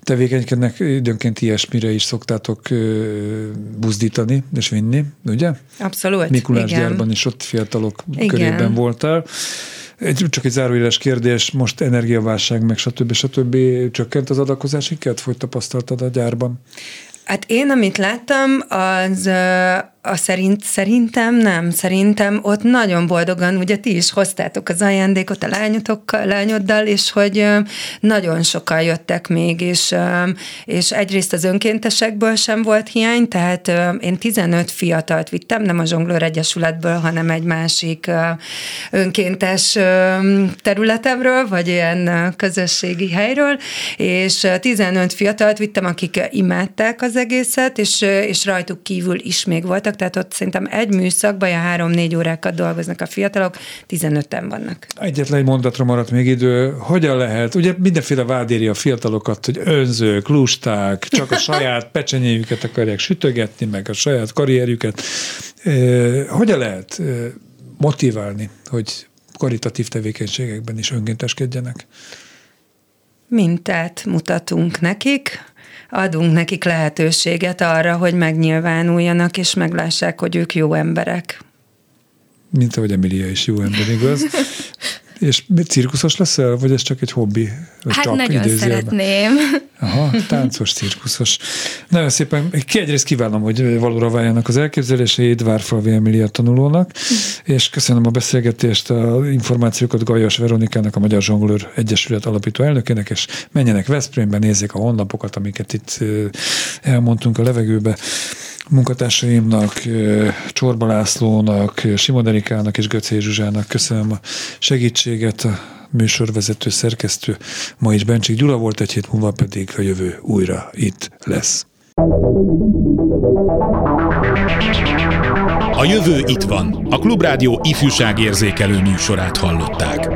tevékenykednek, időnként ilyesmi ilyesmire is szoktátok buzdítani és vinni, ugye? Abszolút, Mikulás igen. gyárban is ott fiatalok igen. körében voltál. Egy, csak egy záróéles kérdés, most energiaválság, meg stb. stb. csökkent az adakozási kert, hogy tapasztaltad a gyárban? Hát én, amit láttam, az a szerint, szerintem nem, szerintem ott nagyon boldogan, ugye ti is hoztátok az ajándékot a lányotokkal, lányoddal, és hogy nagyon sokan jöttek még, és, és egyrészt az önkéntesekből sem volt hiány, tehát én 15 fiatalt vittem, nem a Zsonglőr Egyesületből, hanem egy másik önkéntes területemről, vagy ilyen közösségi helyről, és 15 fiatalt vittem, akik imádták az egészet, és, és rajtuk kívül is még voltak voltak, tehát ott szerintem egy műszakban ilyen három-négy órákat dolgoznak a fiatalok, 15-en vannak. Egyetlen egy mondatra maradt még idő. Hogyan lehet? Ugye mindenféle vád éri a fiatalokat, hogy önzők, lusták, csak a saját pecsenyéjüket akarják sütögetni, meg a saját karrierjüket. Hogyan lehet motiválni, hogy karitatív tevékenységekben is önkénteskedjenek? Mintát mutatunk nekik, adunk nekik lehetőséget arra, hogy megnyilvánuljanak, és meglássák, hogy ők jó emberek. Mint ahogy Emilia is jó ember, igaz? És cirkuszos leszel, vagy ez csak egy hobbi? Hát csak nagyon szeretném. Aha, táncos, cirkuszos. Nagyon szépen, ki egyrészt kívánom, hogy valóra váljanak az elképzeléseid Várfalvi Emilia tanulónak, és köszönöm a beszélgetést, a információkat Gajas Veronikának, a Magyar Zsonglőr Egyesület alapító elnökének, és menjenek Veszprémbe, nézzék a honlapokat, amiket itt elmondtunk a levegőbe munkatársaimnak, Csorba Lászlónak, Simon Erikának és Göcé Zsuzsának köszönöm a segítséget, a műsorvezető szerkesztő ma is Bencsik Gyula volt, egy hét múlva pedig a jövő újra itt lesz. A jövő itt van. A Klubrádió ifjúságérzékelő műsorát hallották.